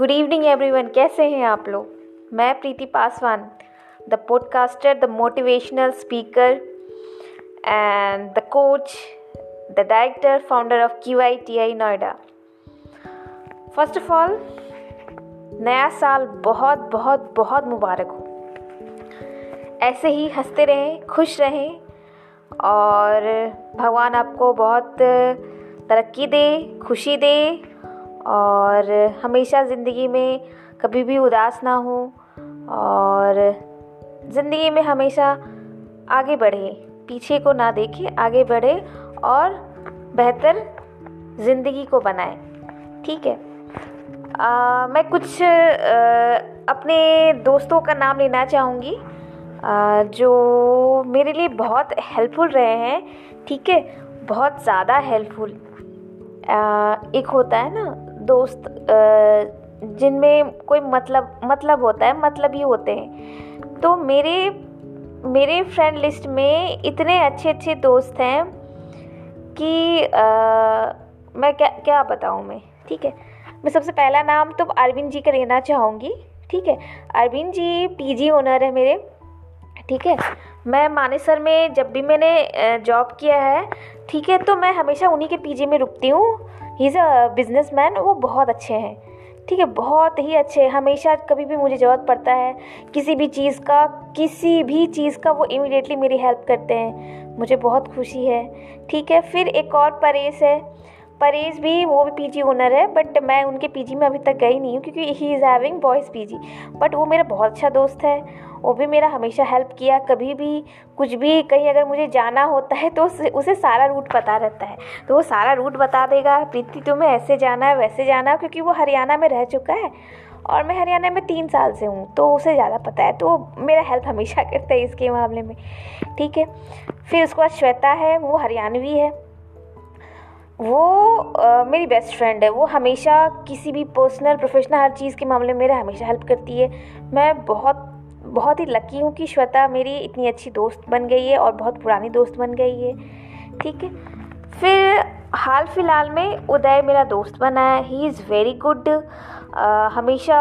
Good evening everyone कैसे हैं आप लोग? मैं Preeti Paswan the podcaster the motivational speaker and the coach the director founder of Q I T I Noida first of all नया साल बहुत बहुत बहुत मुबारक हो। ऐसे ही हँसते रहें, खुश रहें, और भगवान आपको बहुत तरक्की दे, खुशी दे और हमेशा ज़िंदगी में कभी भी उदास ना हो और ज़िंदगी में हमेशा आगे बढ़े पीछे को ना देखे आगे बढ़े और बेहतर ज़िंदगी को बनाए। ठीक है? आ, मैं कुछ आ, अपने दोस्तों का नाम लेना चाहूँगी जो मेरे लिए बहुत हेल्पफुल रहे हैं। ठीक है? बहुत ज़्यादा हेल्पफुल एक होता है ना दोस्त जिनमें कोई मतलब मतलब होता है मतलब ही होते हैं। तो मेरे मेरे फ्रेंड लिस्ट में इतने अच्छे अच्छे दोस्त हैं कि आ, मैं क्या क्या बताऊँ मैं ठीक है? मैं सबसे पहला नाम तो अरविंद जी का लेना चाहूँगी ठीक है? अरविंद जी पीजी ओनर है मेरे ठीक है? मैं मानेसर में जब भी मैंने जॉब किया है ठीक है? तो मैं हमेशा उन्हीं के पीजी में रुकती हूँ। He is a business man वो बहुत अच्छे हैं। ठीक है, बहुत ही अच्छे हमेशा कभी भी मुझे ज़रूरत पड़ता है किसी भी चीज़ का, किसी भी चीज़ का, वो इमिडिएटली मेरी हेल्प करते हैं। मुझे बहुत खुशी है। ठीक है, फिर एक और परेश है। परेश भी, वो भी पीजी ओनर है बट मैं उनके पीजी में अभी तक गई नहीं हूँ, क्योंकि he is having boys PG but वो मेरा बहुत अच्छा दोस्त है। वो भी मेरा हमेशा हेल्प किया। कभी भी कुछ भी कहीं अगर मुझे जाना होता है तो उसे सारा रूट पता रहता है। तो वो सारा रूट बता देगा प्रीति तुम्हें ऐसे जाना है वैसे जाना है क्योंकि वो हरियाणा में रह चुका है और मैं हरियाणा में तीन साल से हूँ तो उसे ज़्यादा पता है। तो मेरा हेल्प हमेशा करता है इसके मामले में। ठीक है? फिर उसके बाद श्वेता है वो हरियाणवी है। वो आ, मेरी बेस्ट फ्रेंड है। वो हमेशा किसी भी पर्सनल प्रोफेशनल हर चीज़ के मामले में मेरा हमेशा हेल्प करती है। मैं बहुत बहुत ही लकी हूँ कि श्वेता मेरी इतनी अच्छी दोस्त बन गई है और बहुत पुरानी दोस्त बन गई है, ठीक है? फिर हाल फ़िलहाल में उदय मेरा दोस्त बना है। ही इज़ वेरी गुड हमेशा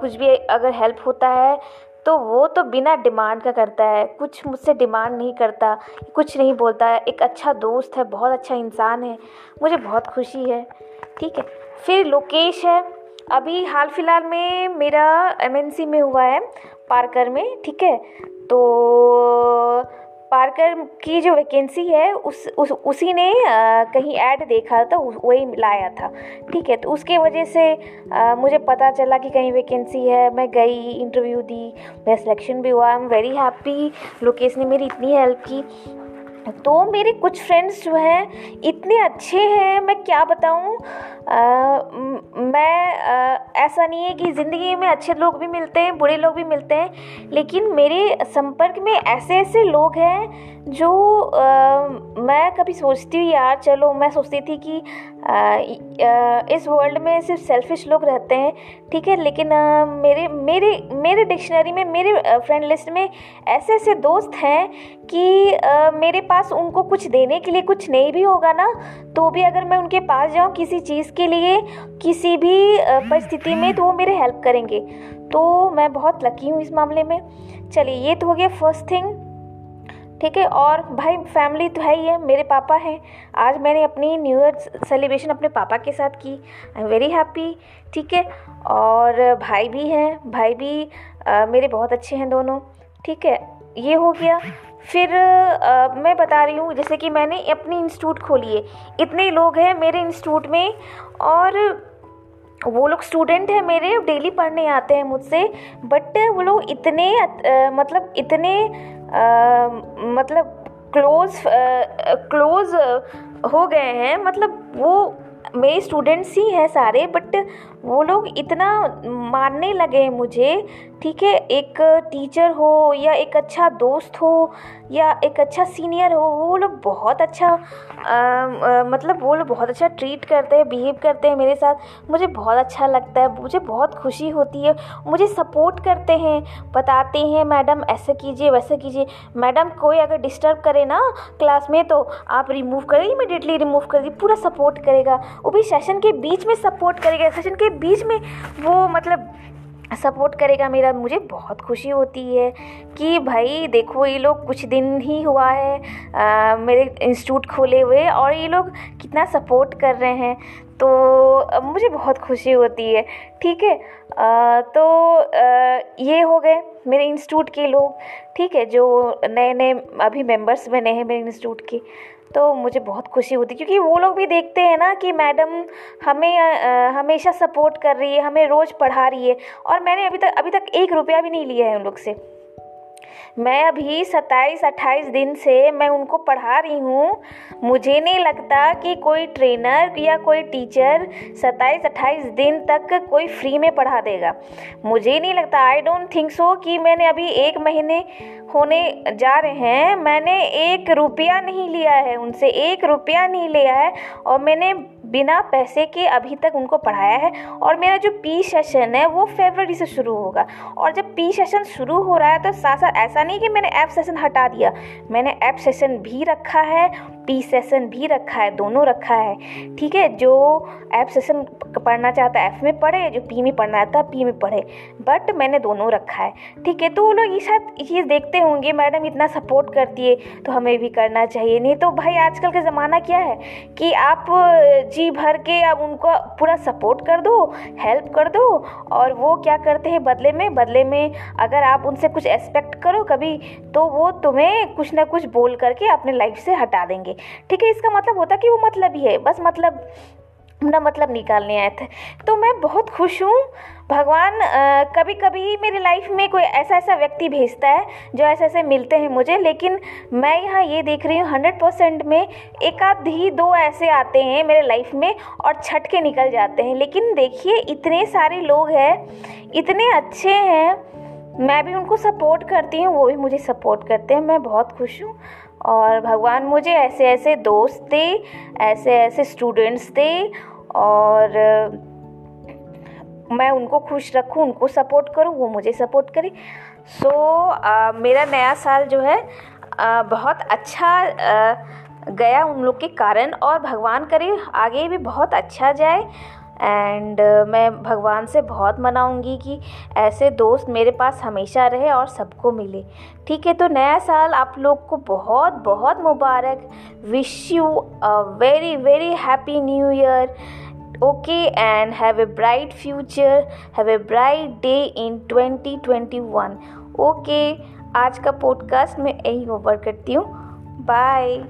कुछ भी अगर हेल्प होता है तो वो तो बिना डिमांड का करता है। कुछ मुझसे डिमांड नहीं करता, कुछ नहीं बोलता। है एक अच्छा दोस्त है, बहुत अच्छा इंसान है। मुझे बहुत खुशी है, ठीक है? फिर लोकेश है। अभी हाल फ़िलहाल में मेरा एमएनसी में हुआ है। पार्कर में ठीक है? तो पार्कर की जो वैकेंसी है उस, उस उसी ने आ, कहीं ऐड देखा था वही लाया था ठीक है? तो उसके वजह से आ, मुझे पता चला कि कहीं वैकेंसी है मैं गई इंटरव्यू दी मेरा सिलेक्शन भी हुआ I am very happy Lokesh ने मेरी इतनी हेल्प की। तो मेरे कुछ फ्रेंड्स जो हैं इतने अच्छे हैं मैं क्या बताऊँ? मैं आ, ऐसा नहीं है कि ज़िंदगी में अच्छे लोग भी मिलते हैं बुरे लोग भी मिलते हैं लेकिन मेरे संपर्क में ऐसे ऐसे लोग हैं जो आ, मैं कभी सोचती हूँ यार चलो मैं सोचती थी कि आ, इस वर्ल्ड में सिर्फ़ सेल्फिश लोग रहते हैं ठीक है लेकिन मेरे मेरे मेरे डिक्शनरी में मेरे फ्रेंड लिस्ट में ऐसे ऐसे दोस्त हैं कि मेरे पास उनको कुछ देने के लिए कुछ नहीं भी होगा ना तो भी अगर मैं उनके पास जाऊँ किसी चीज़ के लिए किसी भी परिस्थिति में तो वो मेरे हेल्प करेंगे। तो मैं बहुत लकी हूँ इस मामले में। चलिए ये तो हो गया फ़र्स्ट थिंग ठीक है? और भाई फैमिली तो है ही है मेरे पापा हैं। आज मैंने अपनी न्यू ईयर सेलिब्रेशन अपने पापा के साथ की। आई एम वेरी हैप्पी ठीक है? और भाई भी हैं भाई भी आ, मेरे बहुत अच्छे हैं दोनों ठीक है? ये हो गया। फिर आ, मैं बता रही हूँ जैसे कि मैंने अपनी इंस्टीट्यूट खोली है। इतने लोग हैं मेरे इंस्टीट्यूट में और वो लोग स्टूडेंट हैं मेरे डेली पढ़ने आते हैं मुझसे बट वो लोग इतने आ, मतलब इतने आ, मतलब क्लोज क्लोज हो गए हैं मतलब वो मेरे स्टूडेंट्स ही हैं सारे बट वो लोग इतना मानने लगे हैं मुझे ठीक है एक टीचर हो या एक अच्छा दोस्त हो या एक अच्छा सीनियर हो वो लोग बहुत अच्छा आ, आ, मतलब वो लोग बहुत अच्छा ट्रीट करते हैं बिहेव करते हैं मेरे साथ। मुझे बहुत अच्छा लगता है मुझे बहुत खुशी होती है मुझे सपोर्ट करते हैं बताते हैं मैडम ऐसे कीजिए वैसे कीजिए। मैडम कोई अगर डिस्टर्ब करे ना क्लास में तो आप रिमूव करें इमिडिएटली रिमूव कर पूरा सपोर्ट करेगा। वो भी सेशन के बीच में सपोर्ट करेगा। सेशन के बीच में वो मतलब सपोर्ट करेगा मेरा। मुझे बहुत खुशी होती है कि भाई देखो ये लोग कुछ दिन ही हुआ है आ, मेरे इंस्टीट्यूट खोले हुए और ये लोग कितना सपोर्ट कर रहे हैं। तो मुझे बहुत खुशी होती है। ठीक है? तो आ, ये हो गए मेरे इंस्टीट्यूट के लोग। ठीक है? जो नए नए अभी मेंबर्स बने हैं मेरे इंस्टीट्यूट के। तो मुझे बहुत खुशी होती क्योंकि वो लोग भी देखते हैं ना कि मैडम हमें आ, हमेशा सपोर्ट कर रही है हमें रोज़ पढ़ा रही है। और मैंने अभी तक अभी तक एक रुपया भी नहीं लिया है उन लोग से। मैं अभी सत्ताईस, अट्ठाईस दिन से मैं उनको पढ़ा रही हूँ। मुझे नहीं लगता कि कोई ट्रेनर या कोई टीचर सत्ताईस, अट्ठाईस दिन तक कोई फ्री में पढ़ा देगा। मुझे नहीं लगता आई डोंट थिंक सो कि मैंने अभी एक महीने होने जा रहे हैं। मैंने एक रुपया नहीं लिया है, उनसे एक रुपया नहीं लिया है और मैंने बिना पैसे के अभी तक उनको पढ़ाया है और मेरा जो पी सेशन है वो फेबररी से शुरू होगा। और जब पी सेशन शुरू हो रहा है तो साथ साथ ऐसा नहीं कि मैंने ऐप सेशन हटा दिया। मैंने ऐप सेशन भी रखा है, पी सेशन भी रखा है, दोनों रखा है। ठीक है, जो ऐप सेशन पढ़ना चाहता है, एफ़ में पढ़े, जो पी में पढ़ना चाहता है, पी में पढ़े। बट मैंने दोनों रखा है। ठीक है तो वो लोग ये शायद चीज़ देखते होंगे, मैडम इतना सपोर्ट करती है तो हमें भी करना चाहिए। नहीं तो भाई आजकल का ज़माना क्या है कि आप जी भर के अब उनको पूरा सपोर्ट कर दो हेल्प कर दो और वो क्या करते हैं बदले में बदले में अगर आप उनसे कुछ एक्सपेक्ट करो कभी तो वो तुम्हें कुछ ना कुछ बोल करके अपने लाइफ से हटा देंगे। ठीक है, इसका मतलब होता कि वो मतलब ही है, बस मतलब अपना मतलब निकालने आए थे। तो मैं बहुत खुश हूँ। भगवान कभी कभी मेरी लाइफ में कोई ऐसा ऐसा व्यक्ति भेजता है, जो ऐसे ऐसे मिलते हैं मुझे, लेकिन मैं यहाँ ये देख रही हूँ हंड्रेड परसेंट में एक आध ही दो ऐसे आते हैं मेरे लाइफ में और छट के निकल जाते हैं। लेकिन देखिए, इतने सारे लोग हैं, इतने अच्छे हैं, मैं भी उनको सपोर्ट करती हूँ, वो भी मुझे सपोर्ट करते हैं, मैं बहुत खुश हूँ। और भगवान मुझे ऐसे ऐसे दोस्त दे ऐसे ऐसे स्टूडेंट्स दे और मैं उनको खुश रखूँ उनको सपोर्ट करूँ वो मुझे सपोर्ट करे। सो so, मेरा नया साल जो है आ, बहुत अच्छा आ, गया उन लोग के कारण और भगवान करे आगे भी बहुत अच्छा जाए। एंड uh, मैं भगवान से बहुत मनाऊँगी कि ऐसे दोस्त मेरे पास हमेशा रहे और सबको मिले। ठीक है तो नया साल आप लोग को बहुत बहुत मुबारक। Wish you a very very happy new year okay and have a bright future have a bright day in 2021 okay आज का पॉडकास्ट मैं यही ओवर करती हूँ। बाय